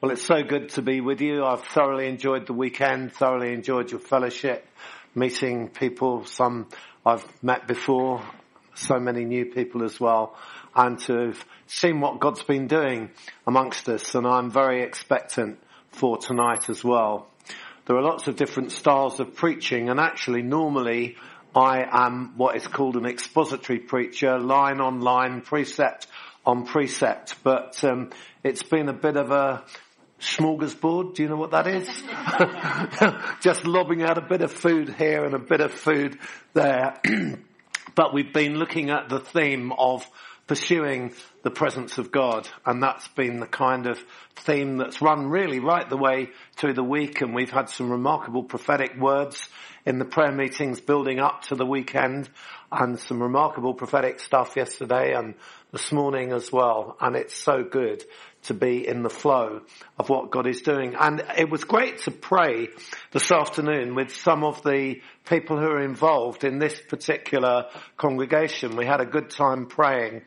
Well, it's so good to be with you. I've thoroughly enjoyed the weekend, thoroughly enjoyed your fellowship, meeting people, some I've met before, so many new people as well, and to have seen what God's been doing amongst us. And I'm very expectant for tonight as well. There are lots of different styles of preaching, and actually, normally, I am what is called an expository preacher, line on line, precept on precept, but um, it's been a bit of a smorgasbord. Do you know what that is? Just lobbing out a bit of food here and a bit of food there. but we've been looking at the theme of pursuing the presence of God. And that's been the kind of theme that's run really right the way through the week. And we've had some remarkable prophetic words in the prayer meetings building up to the weekend and some remarkable prophetic stuff yesterday and this morning as well. And it's so good to be in the flow of what God is doing. And it was great to pray this afternoon with some of the people who are involved in this particular congregation. We had a good time praying.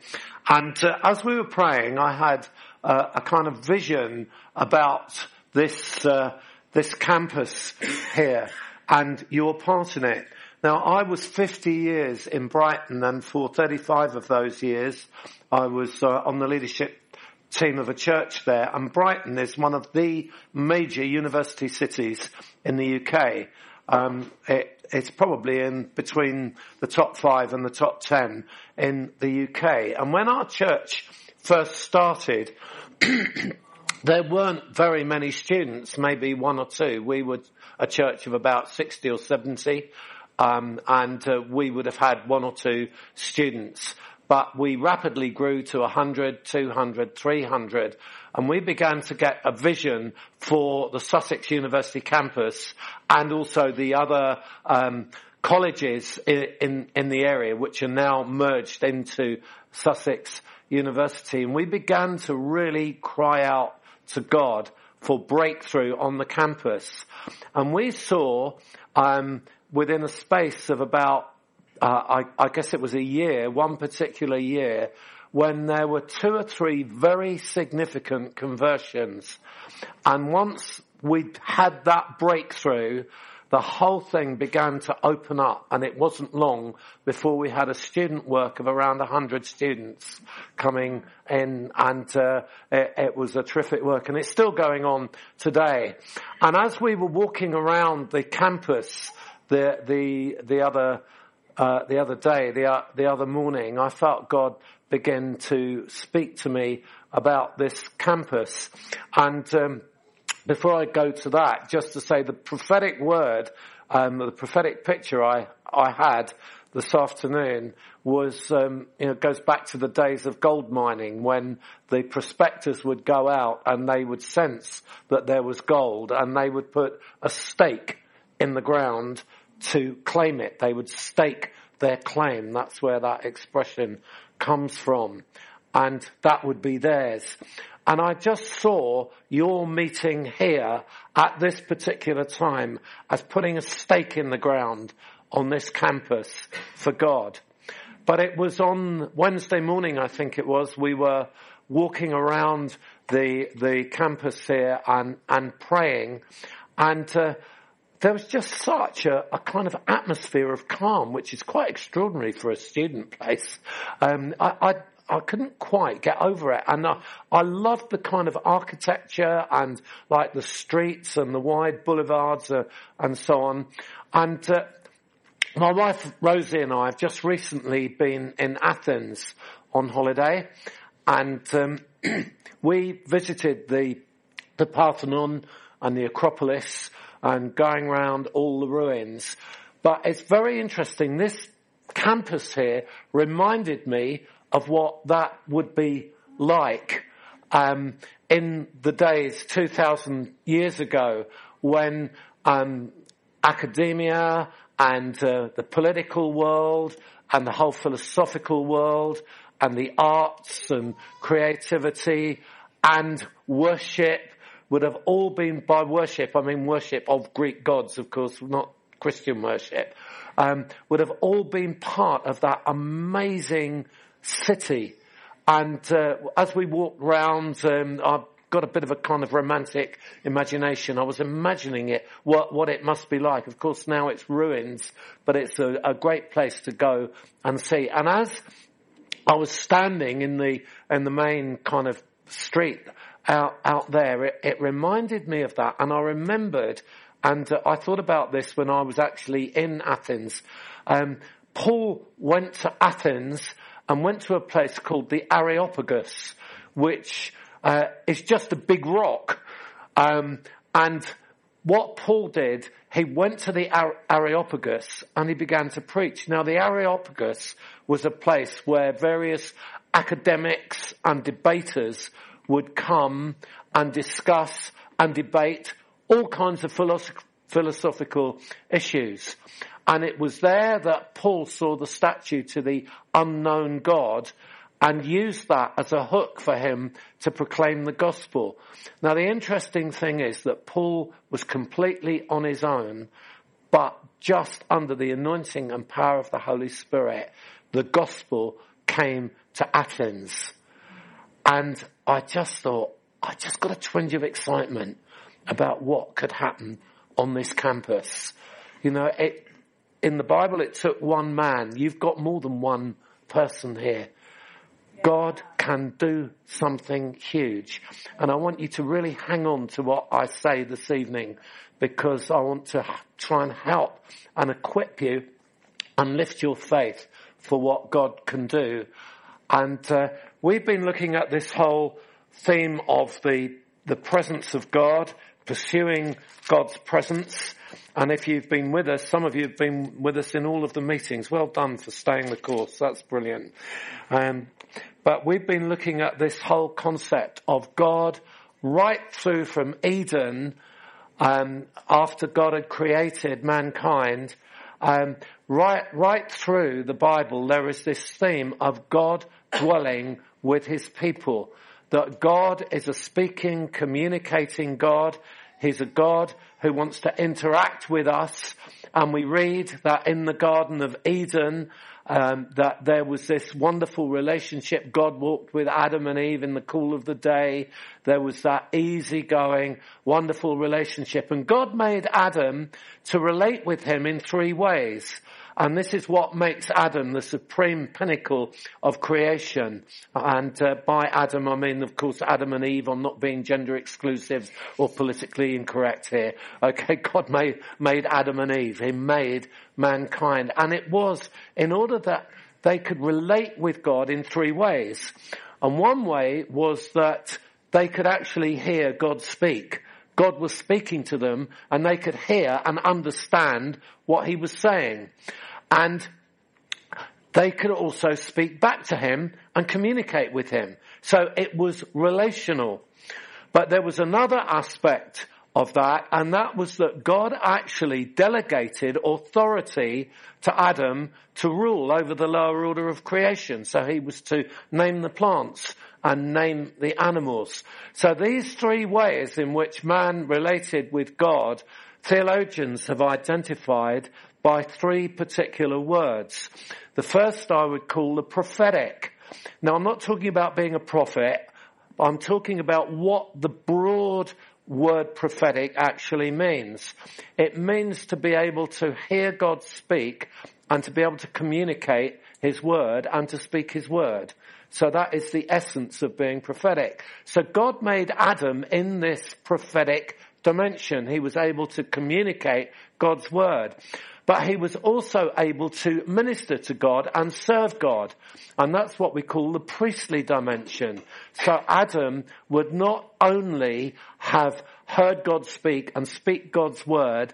And uh, as we were praying, I had uh, a kind of vision about this, uh, this campus here and your part in it. Now, I was 50 years in Brighton and for 35 of those years, I was uh, on the leadership team of a church there, and Brighton is one of the major university cities in the UK. Um, it, it's probably in between the top five and the top ten in the UK. And when our church first started, there weren't very many students, maybe one or two. We were a church of about 60 or 70, um, and uh, we would have had one or two students but we rapidly grew to 100, 200, 300, and we began to get a vision for the Sussex University campus and also the other um, colleges in, in, in the area, which are now merged into Sussex University. And we began to really cry out to God for breakthrough on the campus. And we saw um, within a space of about uh, I, I guess it was a year, one particular year, when there were two or three very significant conversions. And once we'd had that breakthrough, the whole thing began to open up and it wasn't long before we had a student work of around 100 students coming in and uh, it, it, was a terrific work and it's still going on today. And as we were walking around the campus the, the, the other uh, the other day, the, uh, the other morning, I felt God begin to speak to me about this campus. And um, before I go to that, just to say the prophetic word, um, the prophetic picture I, I had this afternoon was, um, you know, goes back to the days of gold mining when the prospectors would go out and they would sense that there was gold and they would put a stake in the ground to claim it. They would stake their claim. That's where that expression comes from. And that would be theirs. And I just saw your meeting here at this particular time as putting a stake in the ground on this campus for God. But it was on Wednesday morning, I think it was, we were walking around the, the campus here and, and praying. And, uh, there was just such a, a, kind of atmosphere of calm, which is quite extraordinary for a student place. Um, I, I, I, couldn't quite get over it, and I, I loved the kind of architecture and like the streets and the wide boulevards uh, and so on. And uh, my wife Rosie and I have just recently been in Athens on holiday, and um, we visited the the Parthenon and the Acropolis and going around all the ruins. But it's very interesting. This campus here reminded me of what that would be like um, in the days 2,000 years ago when um, academia and uh, the political world and the whole philosophical world and the arts and creativity and worship would have all been by worship, I mean worship of Greek gods, of course, not Christian worship, um, would have all been part of that amazing city. And uh, as we walked round, um, I got a bit of a kind of romantic imagination. I was imagining it, what, what it must be like. Of course now it's ruins, but it's a, a great place to go and see. And as I was standing in the, in the main kind of street out, out there, it, it reminded me of that and I remembered and uh, I thought about this when I was actually in Athens. Um, Paul went to Athens and went to a place called the Areopagus, which uh, is just a big rock. Um, and what Paul did, he went to the Areopagus and he began to preach. Now the Areopagus was a place where various academics and debaters would come and discuss and debate all kinds of philosoph- philosophical issues. And it was there that Paul saw the statue to the unknown God and used that as a hook for him to proclaim the gospel. Now the interesting thing is that Paul was completely on his own, but just under the anointing and power of the Holy Spirit, the gospel came to Athens. And I just thought, I just got a twinge of excitement about what could happen on this campus. You know, it, in the Bible it took one man. You've got more than one person here. God can do something huge. And I want you to really hang on to what I say this evening because I want to try and help and equip you and lift your faith for what God can do. And uh, we've been looking at this whole theme of the the presence of God, pursuing God's presence. And if you've been with us, some of you have been with us in all of the meetings. Well done for staying the course. That's brilliant. Um, but we've been looking at this whole concept of God right through from Eden, um, after God had created mankind, um, right right through the Bible, there is this theme of God dwelling with His people that God is a speaking, communicating God. He's a God who wants to interact with us. And we read that in the Garden of Eden, um, that there was this wonderful relationship. God walked with Adam and Eve in the cool of the day. There was that easygoing, wonderful relationship. And God made Adam to relate with him in three ways. And this is what makes Adam the supreme pinnacle of creation. And uh, by Adam, I mean, of course, Adam and Eve. I'm not being gender exclusive or politically incorrect here. Okay, God made, made Adam and Eve. He made mankind. And it was in order that they could relate with God in three ways. And one way was that they could actually hear God speak. God was speaking to them and they could hear and understand what he was saying. And they could also speak back to him and communicate with him. So it was relational. But there was another aspect of that, and that was that God actually delegated authority to Adam to rule over the lower order of creation. So he was to name the plants and name the animals. So these three ways in which man related with God, theologians have identified by three particular words. The first I would call the prophetic. Now I'm not talking about being a prophet. I'm talking about what the broad word prophetic actually means. It means to be able to hear God speak and to be able to communicate His word and to speak His word. So that is the essence of being prophetic. So God made Adam in this prophetic dimension. He was able to communicate God's word. But he was also able to minister to God and serve God. And that's what we call the priestly dimension. So Adam would not only have heard God speak and speak God's word,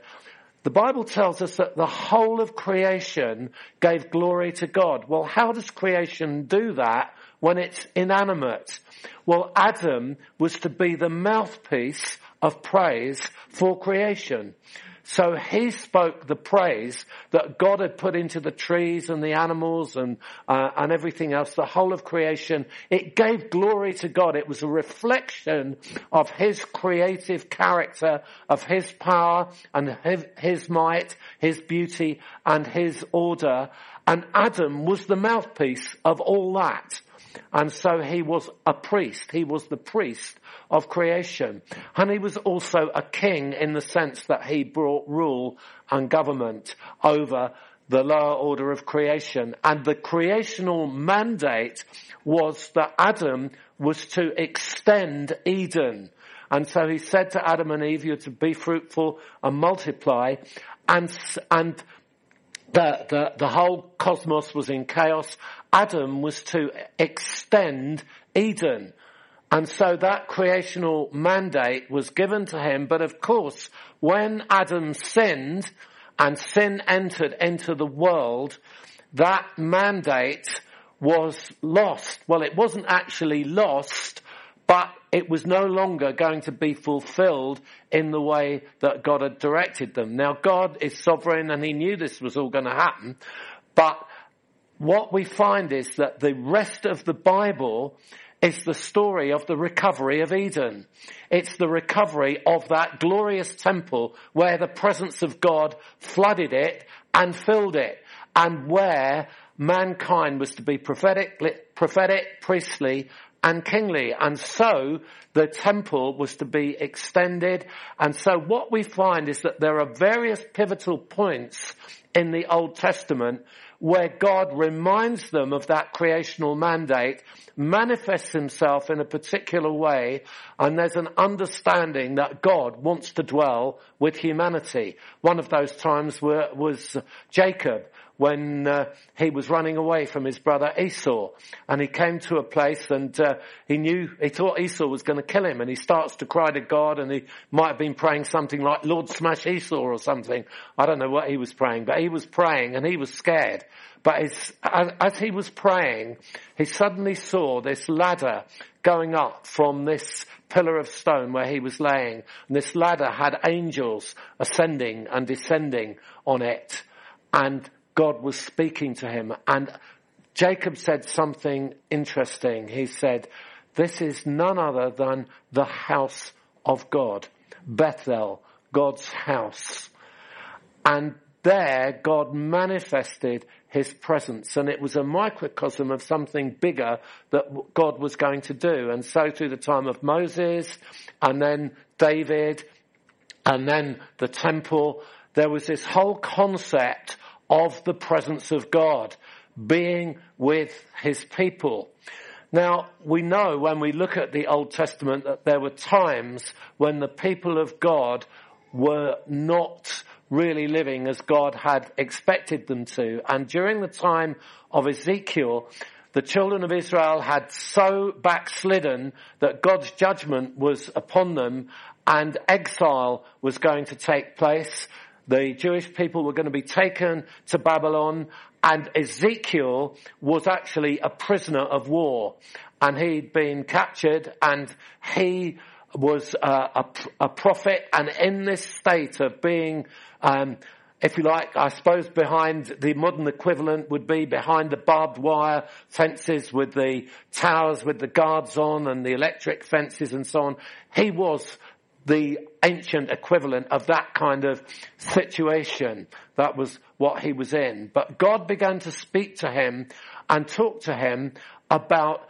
the Bible tells us that the whole of creation gave glory to God. Well, how does creation do that when it's inanimate? Well, Adam was to be the mouthpiece of praise for creation. So he spoke the praise that God had put into the trees and the animals and uh, and everything else, the whole of creation. It gave glory to God. It was a reflection of His creative character, of His power and His, his might, His beauty and His order. And Adam was the mouthpiece of all that. And so he was a priest. He was the priest of creation. And he was also a king in the sense that he brought rule and government over the lower order of creation. And the creational mandate was that Adam was to extend Eden. And so he said to Adam and Eve, you're to be fruitful and multiply. And, and the, the, the whole cosmos was in chaos. Adam was to extend Eden. And so that creational mandate was given to him. But of course, when Adam sinned, and sin entered into the world, that mandate was lost. Well, it wasn't actually lost, but it was no longer going to be fulfilled in the way that God had directed them. Now, God is sovereign and He knew this was all going to happen, but what we find is that the rest of the Bible is the story of the recovery of Eden. It's the recovery of that glorious temple where the presence of God flooded it and filled it and where mankind was to be prophetic, prophetic, priestly and kingly. And so the temple was to be extended. And so what we find is that there are various pivotal points in the Old Testament where God reminds them of that creational mandate, manifests himself in a particular way, and there's an understanding that God wants to dwell with humanity. One of those times were, was Jacob when uh, he was running away from his brother Esau. And he came to a place and uh, he knew, he thought Esau was going to kill him and he starts to cry to God and he might have been praying something like, Lord smash Esau or something. I don't know what he was praying, but he was praying and he was scared. But as, as he was praying, he suddenly saw this ladder going up from this pillar of stone where he was laying. And this ladder had angels ascending and descending on it. And God was speaking to him. And Jacob said something interesting. He said, this is none other than the house of God. Bethel, God's house. And there God manifested his presence and it was a microcosm of something bigger that God was going to do. And so through the time of Moses and then David and then the temple, there was this whole concept of the presence of God being with his people. Now, we know when we look at the Old Testament that there were times when the people of God were not really living as God had expected them to. And during the time of Ezekiel, the children of Israel had so backslidden that God's judgment was upon them and exile was going to take place the Jewish people were going to be taken to Babylon and Ezekiel was actually a prisoner of war and he'd been captured and he was a, a, prophet and in this state of being um, if you like, I suppose behind the modern equivalent would be behind the barbed wire fences with the towers with the guards on and the electric fences and so on. He was the ancient equivalent of that kind of situation. That was what he was in. But God began to speak to him and talk to him about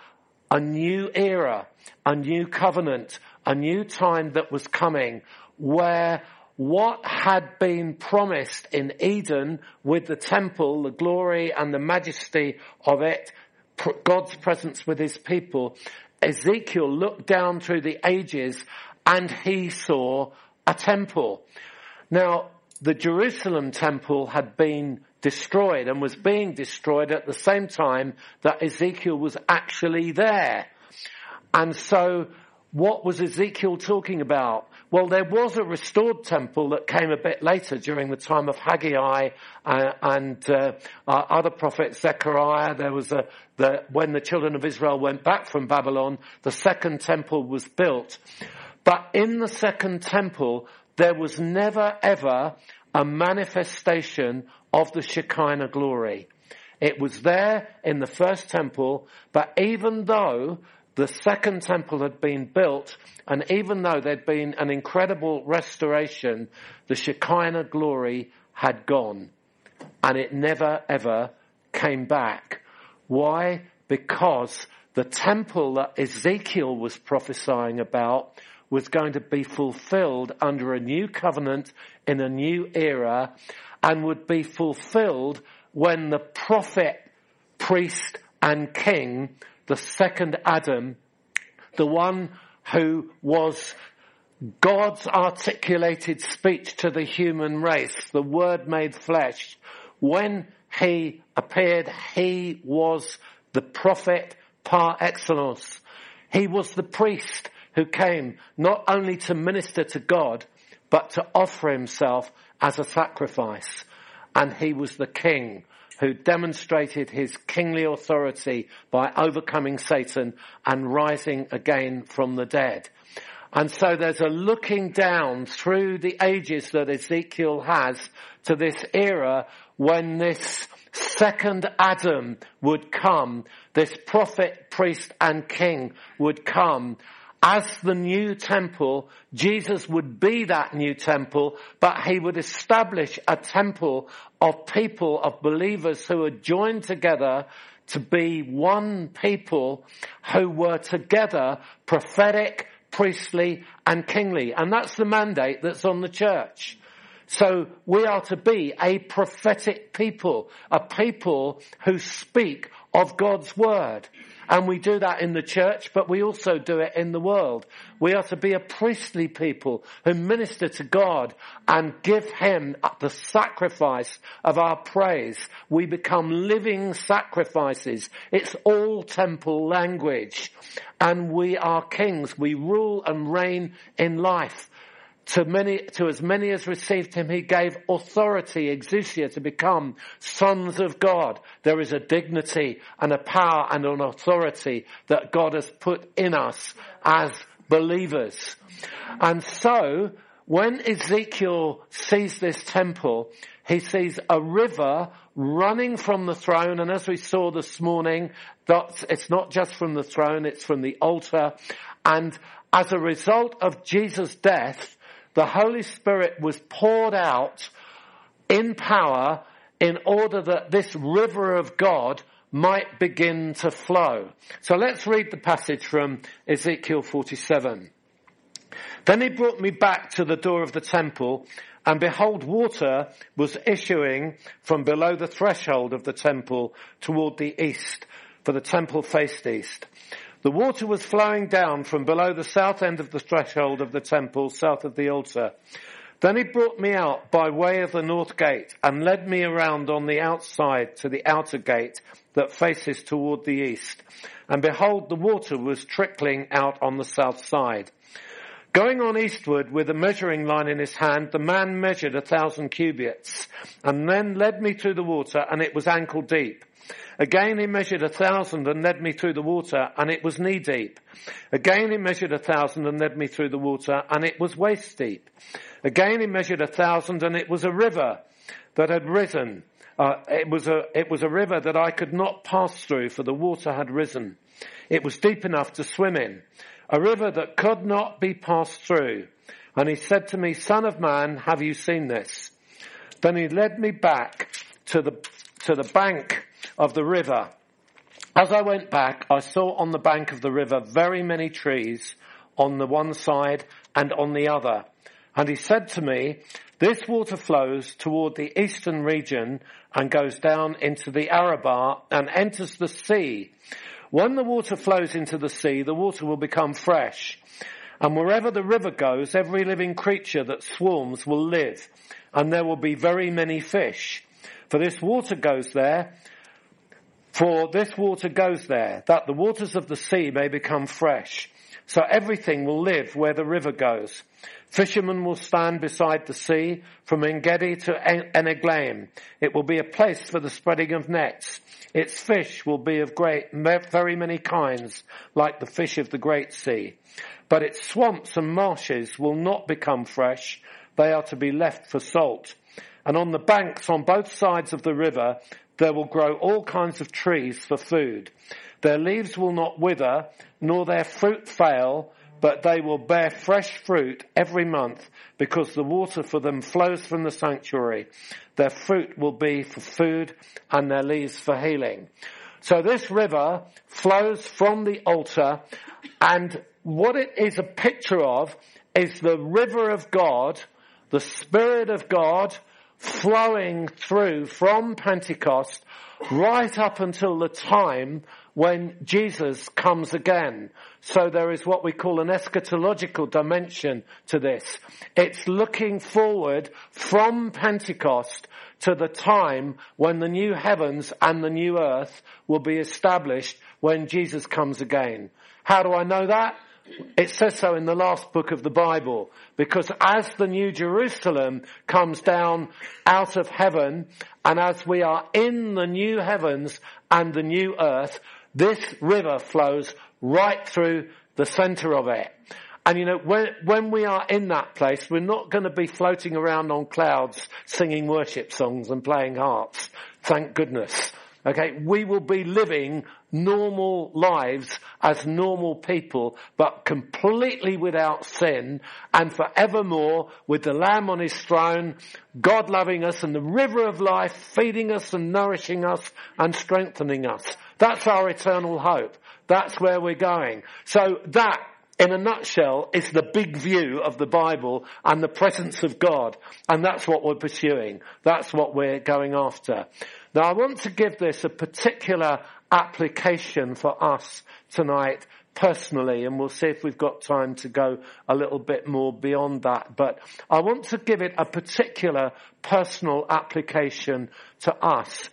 a new era, a new covenant, a new time that was coming where what had been promised in Eden with the temple, the glory and the majesty of it, God's presence with his people, Ezekiel looked down through the ages and he saw a temple. Now, the Jerusalem temple had been destroyed and was being destroyed at the same time that Ezekiel was actually there. And so what was Ezekiel talking about? Well, there was a restored temple that came a bit later during the time of Haggai uh, and uh, other prophets, Zechariah. There was a the, when the children of Israel went back from Babylon, the second temple was built. But in the second temple, there was never ever a manifestation of the Shekinah glory. It was there in the first temple, but even though the second temple had been built, and even though there'd been an incredible restoration, the Shekinah glory had gone. And it never ever came back. Why? Because the temple that Ezekiel was prophesying about was going to be fulfilled under a new covenant in a new era and would be fulfilled when the prophet, priest and king, the second Adam, the one who was God's articulated speech to the human race, the word made flesh, when he appeared, he was the prophet par excellence. He was the priest who came not only to minister to God, but to offer himself as a sacrifice. And he was the king who demonstrated his kingly authority by overcoming Satan and rising again from the dead. And so there's a looking down through the ages that Ezekiel has to this era when this second Adam would come, this prophet, priest and king would come as the new temple, Jesus would be that new temple, but he would establish a temple of people, of believers who are joined together to be one people who were together prophetic, priestly and kingly. And that's the mandate that's on the church. So we are to be a prophetic people, a people who speak of God's word. And we do that in the church, but we also do it in the world. We are to be a priestly people who minister to God and give Him the sacrifice of our praise. We become living sacrifices. It's all temple language. And we are kings. We rule and reign in life to many, to as many as received him, he gave authority, exousia, to become sons of God. There is a dignity and a power and an authority that God has put in us as believers. And so, when Ezekiel sees this temple, he sees a river running from the throne, and as we saw this morning, it's not just from the throne, it's from the altar. And as a result of Jesus' death, the Holy Spirit was poured out in power in order that this river of God might begin to flow. So let's read the passage from Ezekiel 47. Then he brought me back to the door of the temple and behold water was issuing from below the threshold of the temple toward the east, for the temple faced east. The water was flowing down from below the south end of the threshold of the temple, south of the altar. Then he brought me out by way of the north gate and led me around on the outside to the outer gate that faces toward the east. And behold, the water was trickling out on the south side. Going on eastward with a measuring line in his hand, the man measured a thousand cubits and then led me through the water and it was ankle deep. Again he measured a thousand and led me through the water and it was knee deep. Again he measured a thousand and led me through the water and it was waist deep. Again he measured a thousand and it was a river that had risen. Uh, it was a, it was a river that I could not pass through for the water had risen. It was deep enough to swim in. A river that could not be passed through. And he said to me, son of man, have you seen this? Then he led me back to the, to the bank of the river. As I went back, I saw on the bank of the river very many trees on the one side and on the other. And he said to me, this water flows toward the eastern region and goes down into the Arabah and enters the sea. When the water flows into the sea, the water will become fresh. And wherever the river goes, every living creature that swarms will live. And there will be very many fish. For this water goes there for this water goes there, that the waters of the sea may become fresh. So everything will live where the river goes. Fishermen will stand beside the sea from Engedi to Eneglaim. It will be a place for the spreading of nets. Its fish will be of great, very many kinds, like the fish of the great sea. But its swamps and marshes will not become fresh. They are to be left for salt. And on the banks on both sides of the river, there will grow all kinds of trees for food. Their leaves will not wither, nor their fruit fail, but they will bear fresh fruit every month because the water for them flows from the sanctuary. Their fruit will be for food and their leaves for healing. So this river flows from the altar and what it is a picture of is the river of God, the Spirit of God flowing through from Pentecost right up until the time when Jesus comes again. So there is what we call an eschatological dimension to this. It's looking forward from Pentecost to the time when the new heavens and the new earth will be established when Jesus comes again. How do I know that? It says so in the last book of the Bible, because as the New Jerusalem comes down out of heaven, and as we are in the new heavens and the new earth, this river flows right through the center of it. And you know, when, when we are in that place, we're not going to be floating around on clouds singing worship songs and playing harps. Thank goodness. Okay, we will be living normal lives as normal people, but completely without sin and forevermore with the Lamb on his throne, God loving us and the river of life feeding us and nourishing us and strengthening us. That's our eternal hope. That's where we're going. So that in a nutshell, is the big view of the Bible and the presence of God. And that's what we're pursuing. That's what we're going after. Now I want to give this a particular application for us tonight personally and we'll see if we've got time to go a little bit more beyond that. But I want to give it a particular personal application to us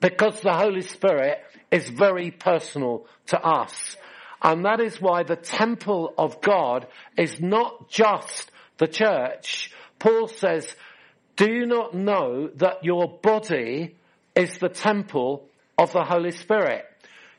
because the Holy Spirit is very personal to us. And that is why the temple of God is not just the church. Paul says, do you not know that your body is the temple of the Holy Spirit.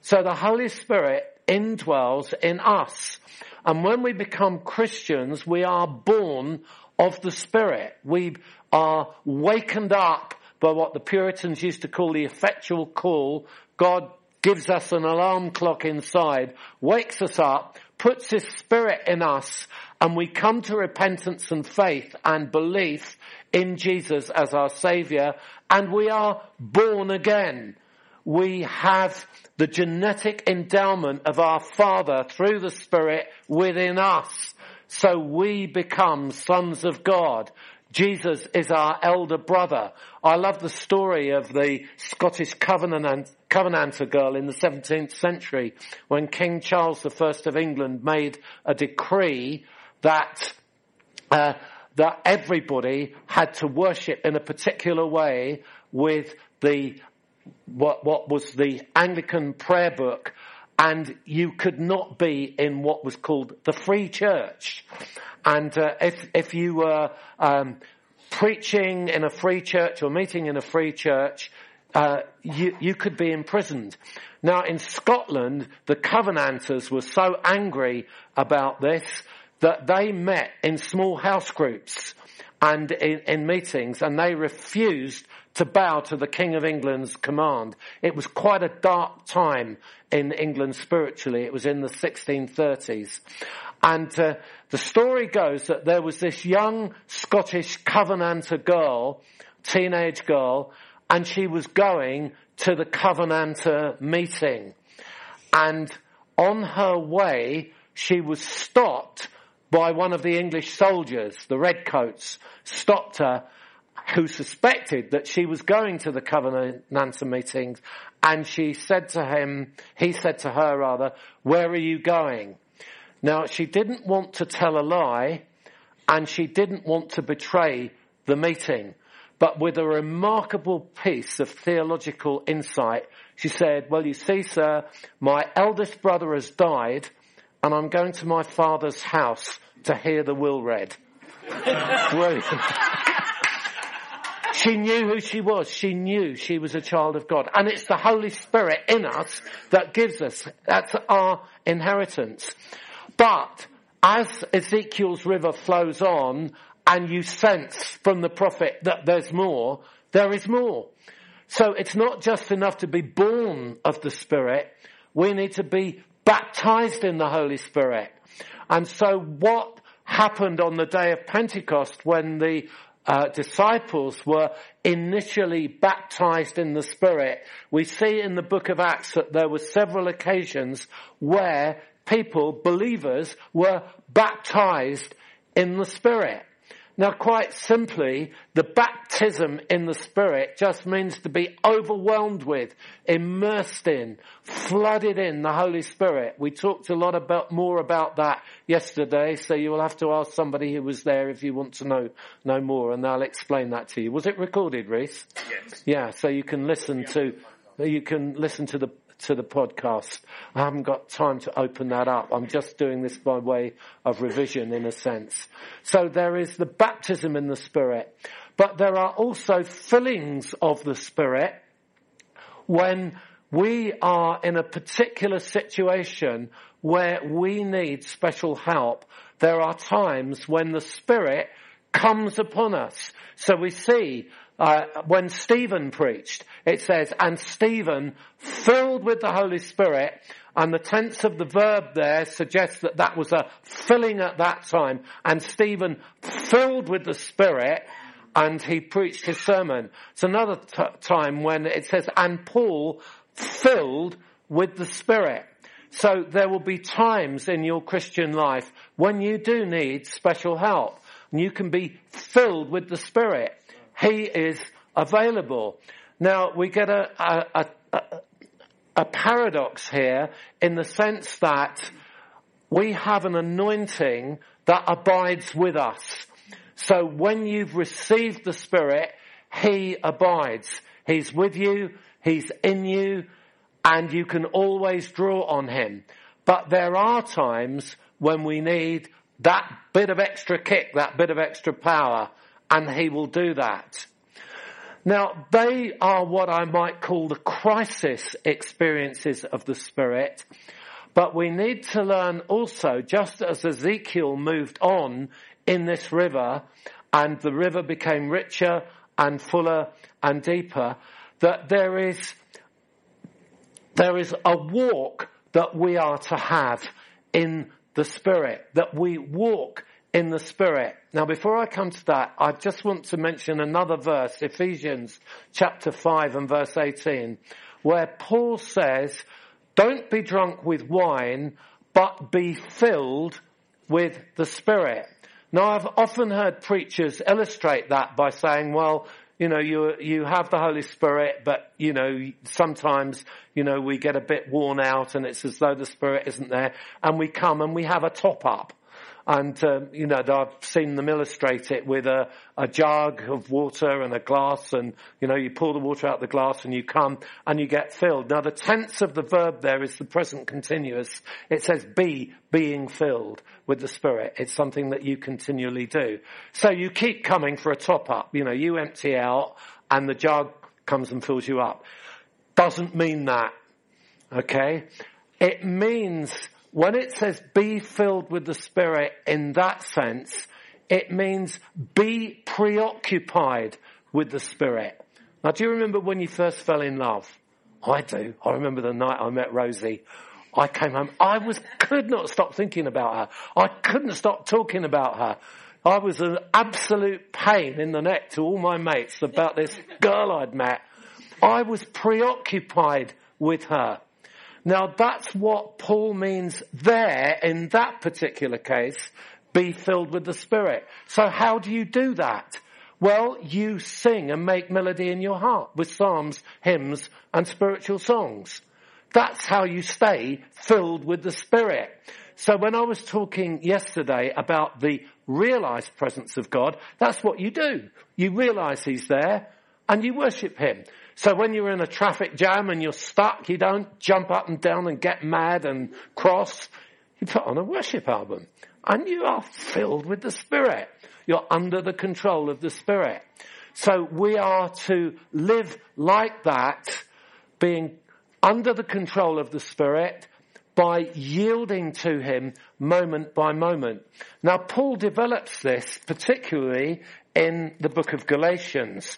So the Holy Spirit indwells in us. And when we become Christians, we are born of the Spirit. We are wakened up by what the Puritans used to call the effectual call. God gives us an alarm clock inside, wakes us up, puts His Spirit in us, and we come to repentance and faith and belief in Jesus as our Saviour, and we are born again. We have the genetic endowment of our Father through the Spirit within us. So we become sons of God. Jesus is our elder brother. I love the story of the Scottish Covenant, Covenanter girl in the 17th century when King Charles I of England made a decree that uh, that everybody had to worship in a particular way with the what, what was the Anglican prayer book and you could not be in what was called the free church. And uh, if if you were um, preaching in a free church or meeting in a free church, uh, you you could be imprisoned. Now in Scotland, the Covenanters were so angry about this that they met in small house groups and in, in, meetings and they refused to bow to the King of England's command. It was quite a dark time in England spiritually. It was in the 1630s. And uh, the story goes that there was this young Scottish Covenanter girl, teenage girl, and she was going to the Covenanter meeting. And on her way, she was stopped by one of the English soldiers, the redcoats, stopped her who suspected that she was going to the Covenanter meetings and she said to him, he said to her rather, where are you going? Now she didn't want to tell a lie and she didn't want to betray the meeting. But with a remarkable piece of theological insight, she said, well you see sir, my eldest brother has died and I'm going to my father's house to hear the will read. Brilliant. She knew who she was. She knew she was a child of God. And it's the Holy Spirit in us that gives us, that's our inheritance. But as Ezekiel's river flows on and you sense from the prophet that there's more, there is more. So it's not just enough to be born of the Spirit. We need to be baptized in the Holy Spirit. And so what happened on the day of Pentecost when the uh, disciples were initially baptized in the Spirit. We see in the book of Acts that there were several occasions where people, believers, were baptized in the Spirit. Now quite simply, the baptism in the Spirit just means to be overwhelmed with, immersed in, flooded in the Holy Spirit. We talked a lot about, more about that yesterday, so you will have to ask somebody who was there if you want to know, know more and they'll explain that to you. Was it recorded, Reese? Yes. Yeah, so you can listen to, you can listen to the to the podcast. I haven't got time to open that up. I'm just doing this by way of revision in a sense. So there is the baptism in the Spirit, but there are also fillings of the Spirit when we are in a particular situation where we need special help. There are times when the Spirit comes upon us. So we see uh, when Stephen preached, it says, and Stephen, filled with the Holy Spirit, and the tense of the verb there suggests that that was a filling at that time, and Stephen filled with the Spirit, and he preached his sermon. It's another t- time when it says, and Paul filled with the Spirit. So there will be times in your Christian life when you do need special help. And you can be filled with the Spirit. He is available. Now we get a, a, a, a paradox here in the sense that we have an anointing that abides with us. So when you've received the Spirit, He abides. He's with you, He's in you, and you can always draw on Him. But there are times when we need that bit of extra kick, that bit of extra power and he will do that. Now, they are what I might call the crisis experiences of the Spirit, but we need to learn also, just as Ezekiel moved on in this river, and the river became richer and fuller and deeper, that there is, there is a walk that we are to have in the Spirit, that we walk in the Spirit. Now before I come to that, I just want to mention another verse, Ephesians chapter 5 and verse 18, where Paul says, don't be drunk with wine, but be filled with the Spirit. Now I've often heard preachers illustrate that by saying, well, you know, you, you have the Holy Spirit, but, you know, sometimes, you know, we get a bit worn out and it's as though the Spirit isn't there and we come and we have a top up. And, um, you know, I've seen them illustrate it with a, a jug of water and a glass and, you know, you pour the water out the glass and you come and you get filled. Now the tense of the verb there is the present continuous. It says be, being filled with the Spirit. It's something that you continually do. So you keep coming for a top up. You know, you empty out and the jug comes and fills you up. Doesn't mean that. Okay? It means when it says be filled with the Spirit in that sense, it means be preoccupied with the Spirit. Now do you remember when you first fell in love? I do. I remember the night I met Rosie. I came home. I was, could not stop thinking about her. I couldn't stop talking about her. I was an absolute pain in the neck to all my mates about this girl I'd met. I was preoccupied with her. Now that's what Paul means there in that particular case, be filled with the Spirit. So how do you do that? Well, you sing and make melody in your heart with psalms, hymns, and spiritual songs. That's how you stay filled with the Spirit. So when I was talking yesterday about the realized presence of God, that's what you do. You realize He's there and you worship Him. So when you're in a traffic jam and you're stuck, you don't jump up and down and get mad and cross. You put on a worship album and you are filled with the Spirit. You're under the control of the Spirit. So we are to live like that, being under the control of the Spirit by yielding to Him moment by moment. Now Paul develops this particularly in the book of Galatians.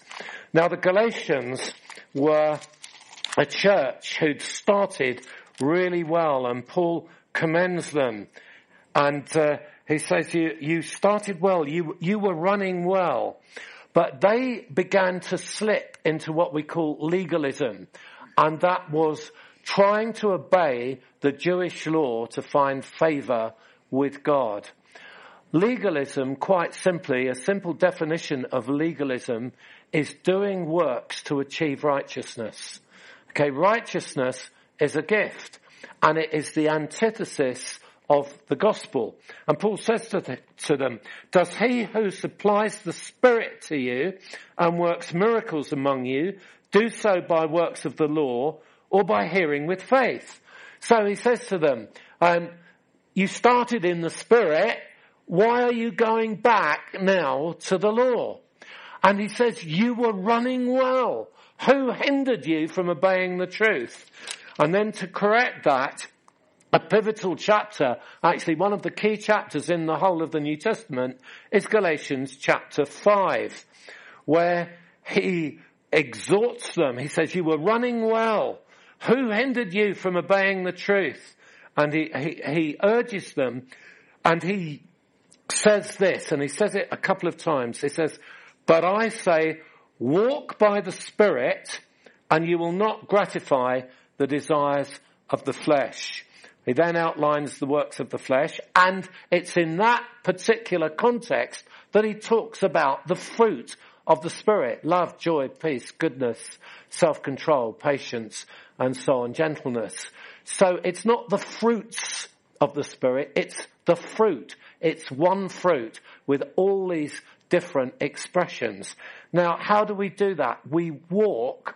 Now the Galatians were a church who'd started really well and Paul commends them. And uh, he says, you, you started well, you, you were running well, but they began to slip into what we call legalism. And that was trying to obey the Jewish law to find favor with God. Legalism, quite simply, a simple definition of legalism is doing works to achieve righteousness. Okay, righteousness is a gift and it is the antithesis of the gospel. And Paul says to, the, to, them, does he who supplies the Spirit to you and works miracles among you do so by works of the law or by hearing with faith? So he says to them, um, you started in the Spirit, why are you going back now to the law? And he says, you were running well. Who hindered you from obeying the truth? And then to correct that, a pivotal chapter, actually one of the key chapters in the whole of the New Testament is Galatians chapter 5, where he exhorts them. He says, you were running well. Who hindered you from obeying the truth? And he, he, he urges them and he says this, and he says it a couple of times. He says, but I say, walk by the Spirit and you will not gratify the desires of the flesh. He then outlines the works of the flesh and it's in that particular context that he talks about the fruit of the Spirit. Love, joy, peace, goodness, self-control, patience, and so on, gentleness. So it's not the fruits of the Spirit, it's the fruit. It's one fruit with all these different expressions. Now, how do we do that? We walk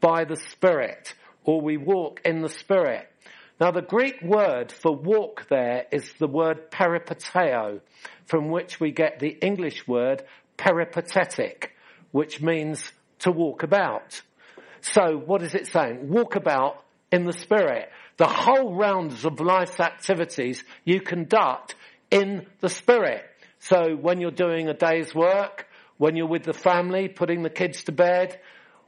by the Spirit, or we walk in the Spirit. Now the Greek word for walk there is the word peripateo, from which we get the English word peripatetic, which means to walk about. So what is it saying? Walk about in the Spirit. The whole rounds of life's activities you conduct in the Spirit. So when you're doing a day's work, when you're with the family, putting the kids to bed,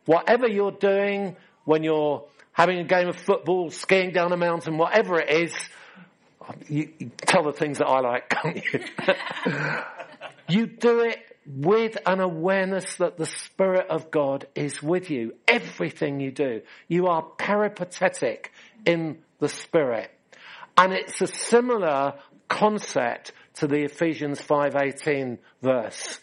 whatever you're doing, when you're having a game of football, skiing down a mountain, whatever it is, you, you tell the things that I like, can't you? you do it with an awareness that the Spirit of God is with you. Everything you do. You are peripatetic in the Spirit. And it's a similar concept to the Ephesians 5.18 verse.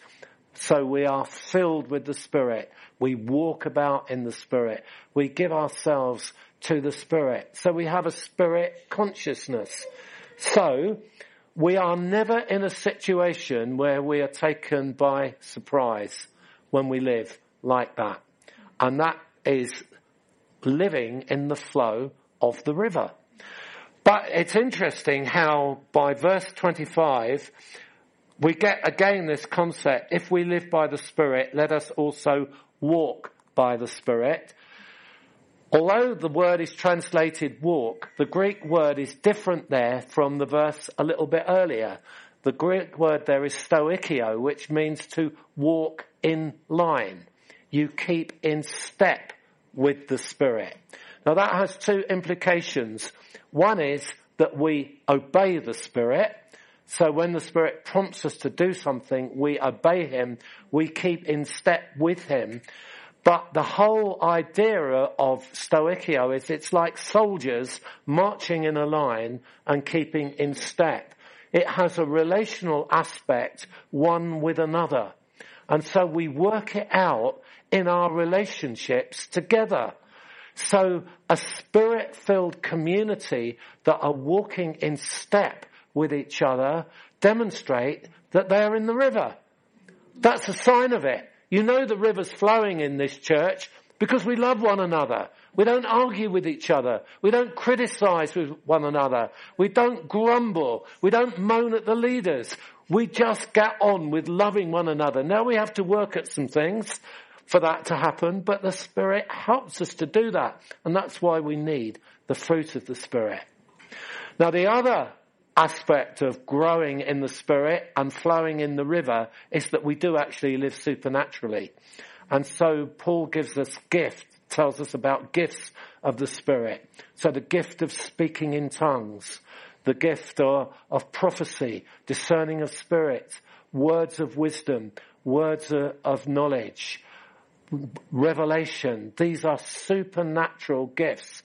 So we are filled with the Spirit. We walk about in the Spirit. We give ourselves to the Spirit. So we have a Spirit consciousness. So we are never in a situation where we are taken by surprise when we live like that. And that is living in the flow of the river. But it's interesting how by verse 25, we get again this concept, if we live by the Spirit, let us also walk by the Spirit. Although the word is translated walk, the Greek word is different there from the verse a little bit earlier. The Greek word there is stoicheo, which means to walk in line. You keep in step with the Spirit. Now that has two implications. One is that we obey the Spirit. So when the Spirit prompts us to do something, we obey Him, we keep in step with Him. But the whole idea of Stoicheo is it's like soldiers marching in a line and keeping in step. It has a relational aspect, one with another. And so we work it out in our relationships together. So a spirit-filled community that are walking in step with each other demonstrate that they are in the river. That's a sign of it. You know the river's flowing in this church because we love one another. We don't argue with each other. We don't criticize with one another. We don't grumble. We don't moan at the leaders. We just get on with loving one another. Now we have to work at some things for that to happen, but the Spirit helps us to do that. And that's why we need the fruit of the Spirit. Now the other aspect of growing in the Spirit and flowing in the river is that we do actually live supernaturally. And so Paul gives us gift, tells us about gifts of the Spirit. So the gift of speaking in tongues, the gift of, of prophecy, discerning of spirits, words of wisdom, words of, of knowledge, revelation. These are supernatural gifts.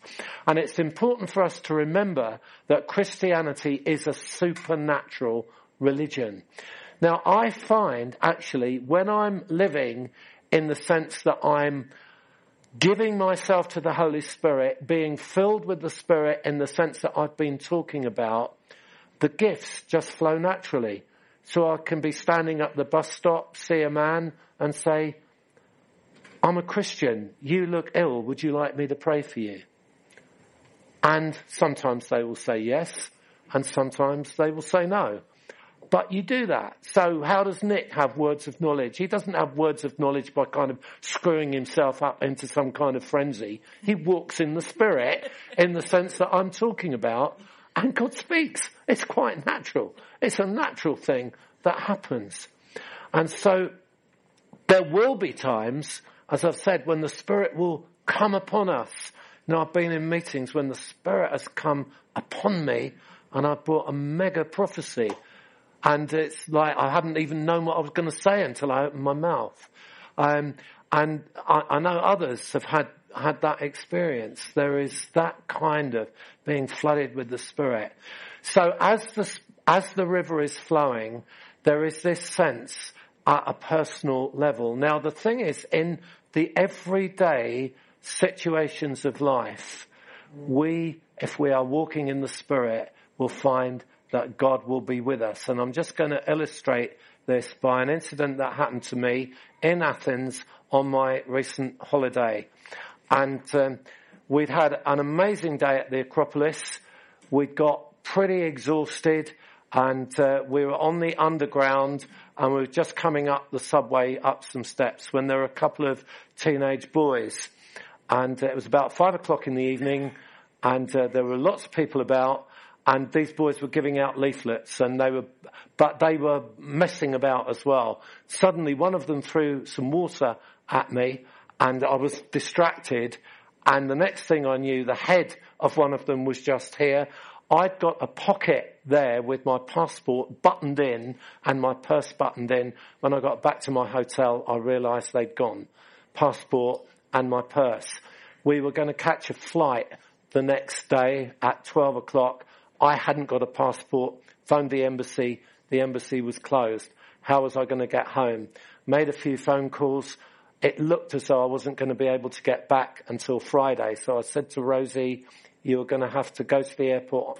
And it's important for us to remember that Christianity is a supernatural religion. Now I find actually when I'm living in the sense that I'm giving myself to the Holy Spirit, being filled with the Spirit in the sense that I've been talking about, the gifts just flow naturally. So I can be standing at the bus stop, see a man and say, I'm a Christian. You look ill. Would you like me to pray for you? And sometimes they will say yes, and sometimes they will say no. But you do that. So how does Nick have words of knowledge? He doesn't have words of knowledge by kind of screwing himself up into some kind of frenzy. He walks in the spirit in the sense that I'm talking about and God speaks. It's quite natural. It's a natural thing that happens. And so there will be times, as I've said, when the Spirit will come upon us. Now I've been in meetings when the Spirit has come upon me and I've brought a mega prophecy and it's like I hadn't even known what I was going to say until I opened my mouth. Um, and I, I, know others have had had that experience. There is that kind of being flooded with the Spirit. So as the as the river is flowing, there is this sense at a personal level. Now the thing is, in the everyday situations of life, we, if we are walking in the Spirit, will find that God will be with us. And I'm just going to illustrate this by an incident that happened to me in Athens on my recent holiday. And um, we'd had an amazing day at the Acropolis. We'd got pretty exhausted and uh, we were on the underground and we were just coming up the subway up some steps when there were a couple of teenage boys. And uh, it was about five o'clock in the evening and uh, there were lots of people about and these boys were giving out leaflets and they were, but they were messing about as well. Suddenly one of them threw some water at me and I was distracted and the next thing I knew, the head of one of them was just here. I'd got a pocket there with my passport buttoned in and my purse buttoned in. When I got back to my hotel, I realized they'd gone. Passport and my purse. We were going to catch a flight the next day at 12 o'clock I hadn't got a passport, phoned the embassy, the embassy was closed. How was I going to get home? Made a few phone calls. It looked as though I wasn't going to be able to get back until Friday. So I said to Rosie, you're going to have to go to the airport,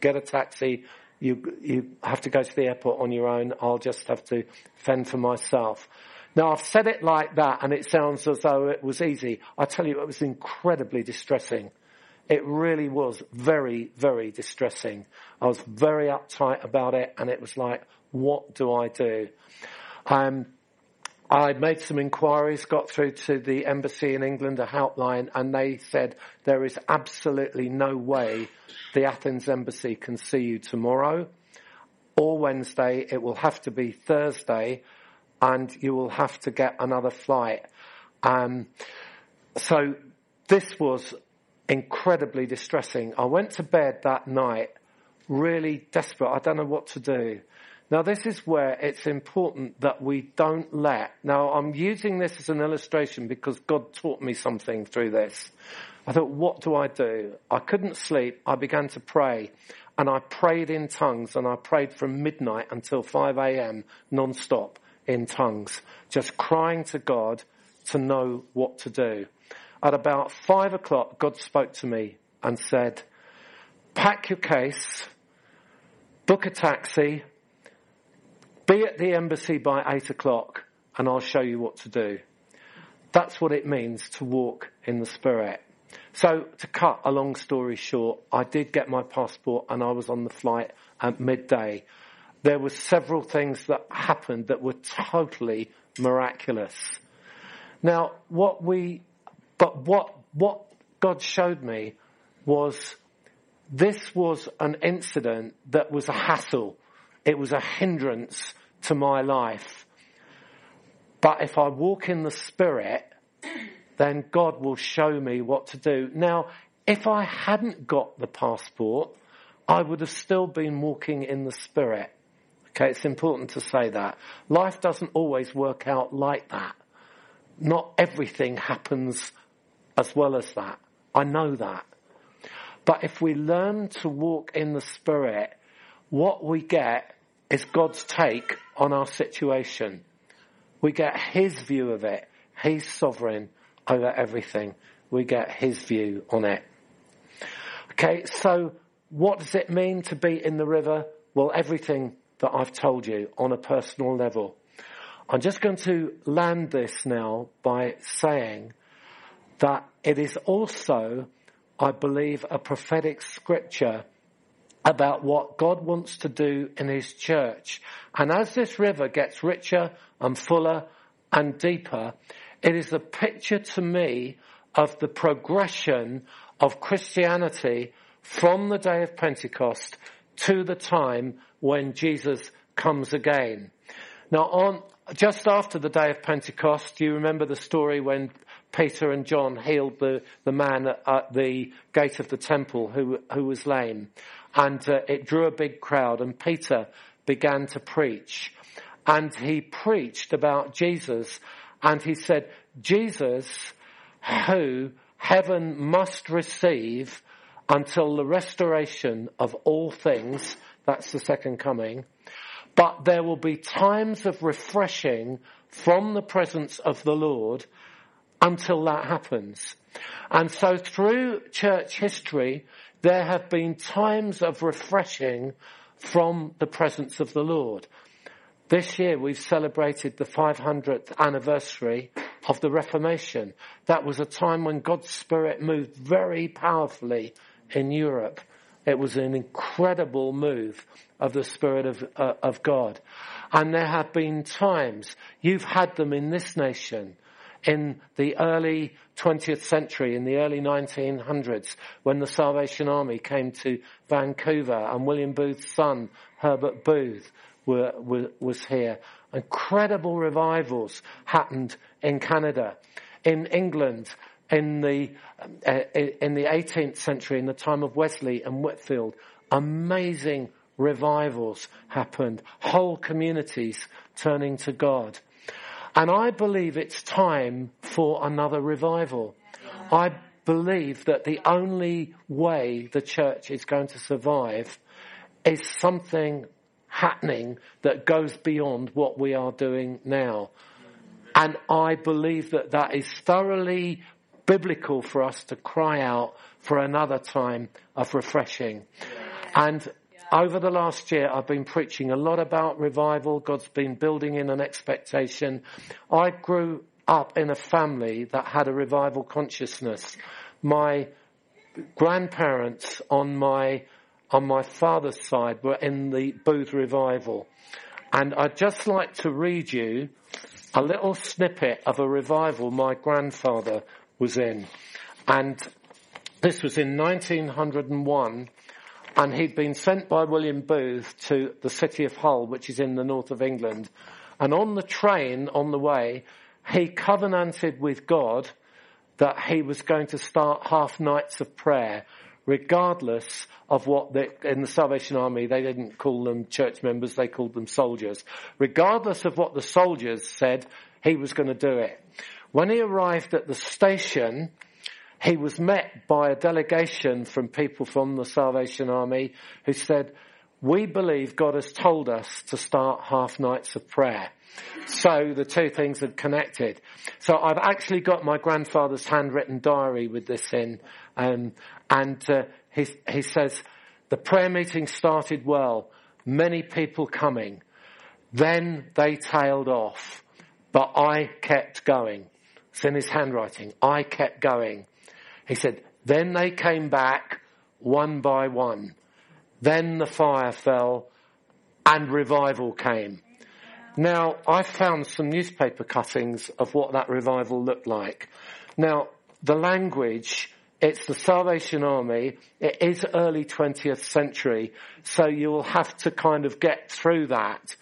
get a taxi. You, you have to go to the airport on your own. I'll just have to fend for myself. Now I've said it like that and it sounds as though it was easy. I tell you, it was incredibly distressing. It really was very, very distressing. I was very uptight about it and it was like, what do I do? Um, I made some inquiries, got through to the embassy in England, a helpline, and they said there is absolutely no way the Athens embassy can see you tomorrow or Wednesday. It will have to be Thursday and you will have to get another flight. Um, so this was incredibly distressing. I went to bed that night really desperate. I don't know what to do. Now this is where it's important that we don't let, now I'm using this as an illustration because God taught me something through this. I thought, what do I do? I couldn't sleep. I began to pray and I prayed in tongues and I prayed from midnight until 5 a.m. non-stop in tongues, just crying to God to know what to do. At about five o'clock, God spoke to me and said, pack your case, book a taxi, be at the embassy by eight o'clock and I'll show you what to do. That's what it means to walk in the Spirit. So to cut a long story short, I did get my passport and I was on the flight at midday. There were several things that happened that were totally miraculous. Now, what we but what, what God showed me was this was an incident that was a hassle. It was a hindrance to my life. But if I walk in the Spirit, then God will show me what to do. Now, if I hadn't got the passport, I would have still been walking in the Spirit. Okay, it's important to say that. Life doesn't always work out like that. Not everything happens as well as that. I know that. But if we learn to walk in the Spirit, what we get is God's take on our situation. We get His view of it. He's sovereign over everything. We get His view on it. Okay, so what does it mean to be in the river? Well, everything that I've told you on a personal level. I'm just going to land this now by saying that it is also, I believe, a prophetic scripture about what God wants to do in His church. And as this river gets richer and fuller and deeper, it is a picture to me of the progression of Christianity from the day of Pentecost to the time when Jesus comes again. Now on, just after the day of Pentecost, you remember the story when Peter and John healed the, the man at, at the gate of the temple who, who was lame. And uh, it drew a big crowd and Peter began to preach. And he preached about Jesus and he said, Jesus who heaven must receive until the restoration of all things. That's the second coming. But there will be times of refreshing from the presence of the Lord until that happens. And so through church history, there have been times of refreshing from the presence of the Lord. This year we've celebrated the 500th anniversary of the Reformation. That was a time when God's Spirit moved very powerfully in Europe. It was an incredible move of the Spirit of, uh, of God. And there have been times, you've had them in this nation, in the early 20th century, in the early 1900s, when the Salvation Army came to Vancouver and William Booth's son, Herbert Booth, were, were, was here. Incredible revivals happened in Canada. In England, in the, uh, in the 18th century, in the time of Wesley and Whitefield, amazing revivals happened. Whole communities turning to God. And I believe it's time for another revival. I believe that the only way the church is going to survive is something happening that goes beyond what we are doing now. And I believe that that is thoroughly biblical for us to cry out for another time of refreshing. And over the last year, I've been preaching a lot about revival. God's been building in an expectation. I grew up in a family that had a revival consciousness. My grandparents on my on my father's side were in the Booth revival. And I'd just like to read you a little snippet of a revival my grandfather was in. And this was in 1901 and he'd been sent by William Booth to the city of Hull, which is in the north of England. And on the train, on the way, he covenanted with God that he was going to start half nights of prayer, regardless of what the, in the Salvation Army, they didn't call them church members, they called them soldiers. Regardless of what the soldiers said, he was going to do it. When he arrived at the station, he was met by a delegation from people from the Salvation Army who said, we believe God has told us to start half nights of prayer. So the two things had connected. So I've actually got my grandfather's handwritten diary with this in, um, and uh, he, he says the prayer meeting started well, many people coming. Then they tailed off, but I kept going. It's in his handwriting. I kept going. He said, then they came back one by one. Then the fire fell and revival came. Now, I found some newspaper cuttings of what that revival looked like. Now, the language, it's the Salvation Army. It is early 20th century, so you'll have to kind of get through that.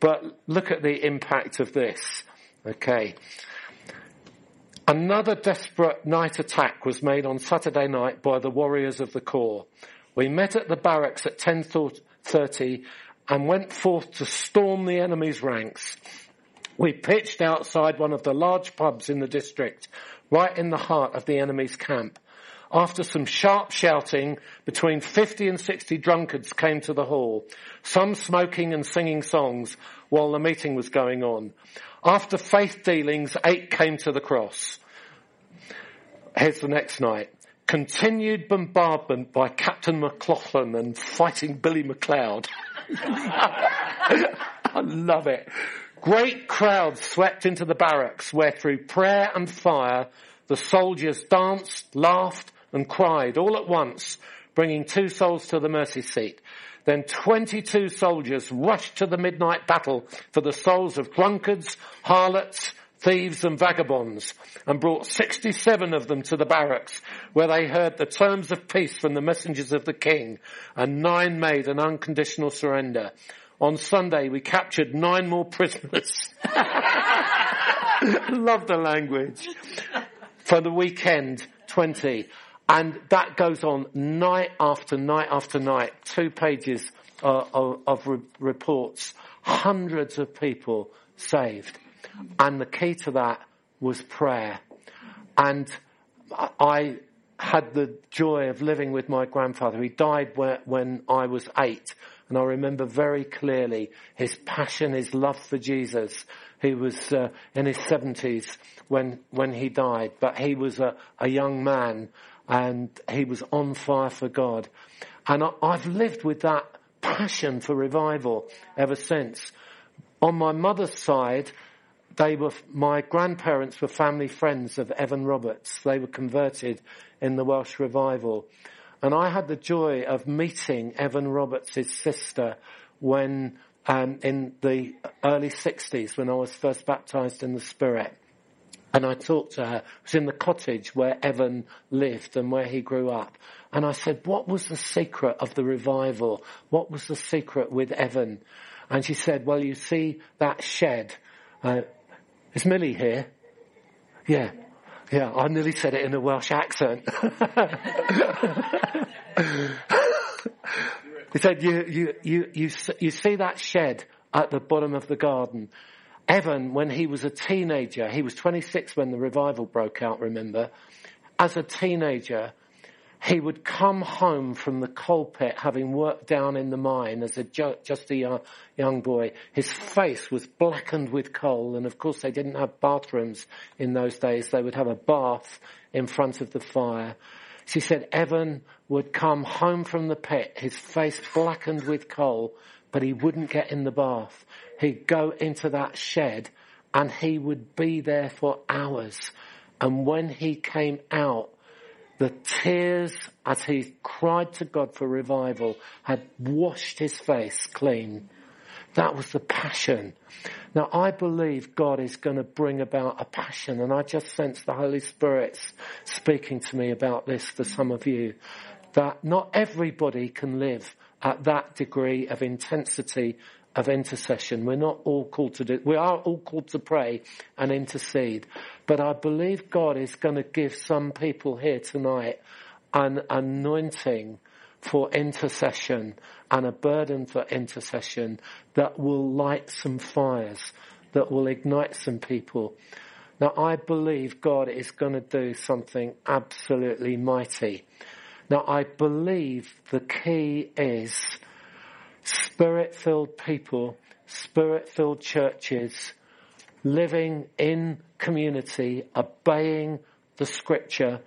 But look at the impact of this. Okay. Another desperate night attack was made on Saturday night by the warriors of the corps. We met at the barracks at 10.30 and went forth to storm the enemy's ranks. We pitched outside one of the large pubs in the district, right in the heart of the enemy's camp. After some sharp shouting, between 50 and 60 drunkards came to the hall, some smoking and singing songs while the meeting was going on. After faith dealings, eight came to the cross. Here's the next night. Continued bombardment by Captain McLaughlin and fighting Billy McLeod. I love it. Great crowds swept into the barracks where through prayer and fire the soldiers danced, laughed and cried all at once, bringing two souls to the mercy seat. Then 22 soldiers rushed to the midnight battle for the souls of drunkards, harlots, thieves and vagabonds and brought 67 of them to the barracks where they heard the terms of peace from the messengers of the king and nine made an unconditional surrender. On Sunday, we captured nine more prisoners. Love the language. For the weekend, 20. And that goes on night after night after night. Two pages uh, of, of re- reports. Hundreds of people saved. And the key to that was prayer. And I had the joy of living with my grandfather. He died when I was eight and I remember very clearly his passion, his love for Jesus. He was uh, in his seventies when when he died, but he was a, a young man and he was on fire for God. And I, I've lived with that passion for revival ever since. On my mother's side, they were my grandparents were family friends of Evan Roberts. They were converted in the Welsh revival. And I had the joy of meeting Evan Roberts' sister when, um, in the early 60s when I was first baptized in the Spirit. And I talked to her. It was in the cottage where Evan lived and where he grew up. And I said, what was the secret of the revival? What was the secret with Evan? And she said, well, you see that shed. Uh, is Millie here? Yeah. Yeah, I nearly said it in a Welsh accent. he said, you, you, you, you, you see that shed at the bottom of the garden. Evan, when he was a teenager, he was 26 when the revival broke out, remember? As a teenager, he would come home from the coal pit having worked down in the mine as a just a young, young boy. His face was blackened with coal and of course they didn't have bathrooms in those days. They would have a bath in front of the fire. She said Evan would come home from the pit, his face blackened with coal, but he wouldn't get in the bath. He'd go into that shed and he would be there for hours. And when he came out, the tears as he cried to God for revival had washed his face clean. That was the passion. Now I believe God is going to bring about a passion and I just sense the Holy Spirit's speaking to me about this for some of you. That not everybody can live at that degree of intensity of intercession. We're not all called to do, we are all called to pray and intercede. But I believe God is going to give some people here tonight an anointing for intercession and a burden for intercession that will light some fires, that will ignite some people. Now I believe God is going to do something absolutely mighty. Now I believe the key is spirit filled people, spirit filled churches, living in community, obeying the scripture,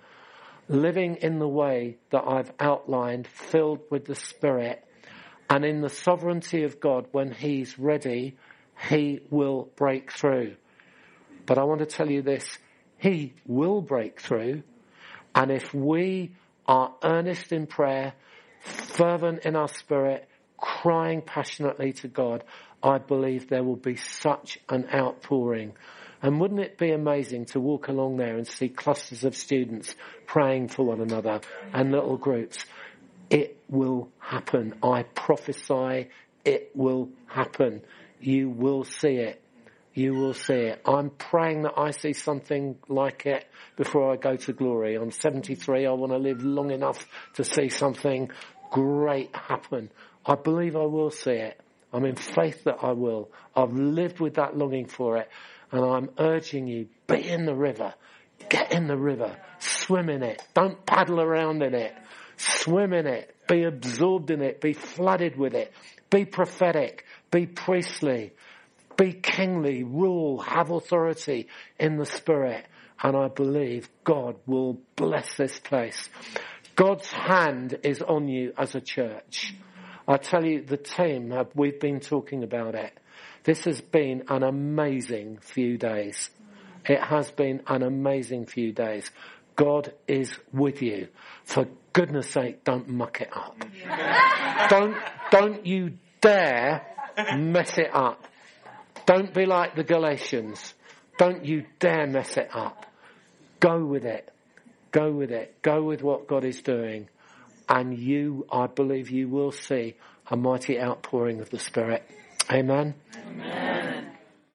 living in the way that I've outlined, filled with the Spirit, and in the sovereignty of God, when He's ready, He will break through. But I want to tell you this, He will break through, and if we are earnest in prayer, fervent in our spirit, crying passionately to God, I believe there will be such an outpouring. And wouldn't it be amazing to walk along there and see clusters of students praying for one another and little groups? It will happen. I prophesy it will happen. You will see it. You will see it. I'm praying that I see something like it before I go to glory. I'm 73. I want to live long enough to see something great happen. I believe I will see it. I'm in faith that I will. I've lived with that longing for it. And I'm urging you, be in the river. Get in the river. Swim in it. Don't paddle around in it. Swim in it. Be absorbed in it. Be flooded with it. Be prophetic. Be priestly. Be kingly. Rule. Have authority in the spirit. And I believe God will bless this place. God's hand is on you as a church. I tell you, the team, uh, we've been talking about it. This has been an amazing few days. It has been an amazing few days. God is with you. For goodness sake, don't muck it up. don't, don't you dare mess it up. Don't be like the Galatians. Don't you dare mess it up. Go with it. Go with it. Go with what God is doing. And you, I believe you will see a mighty outpouring of the Spirit. Amen. Amen.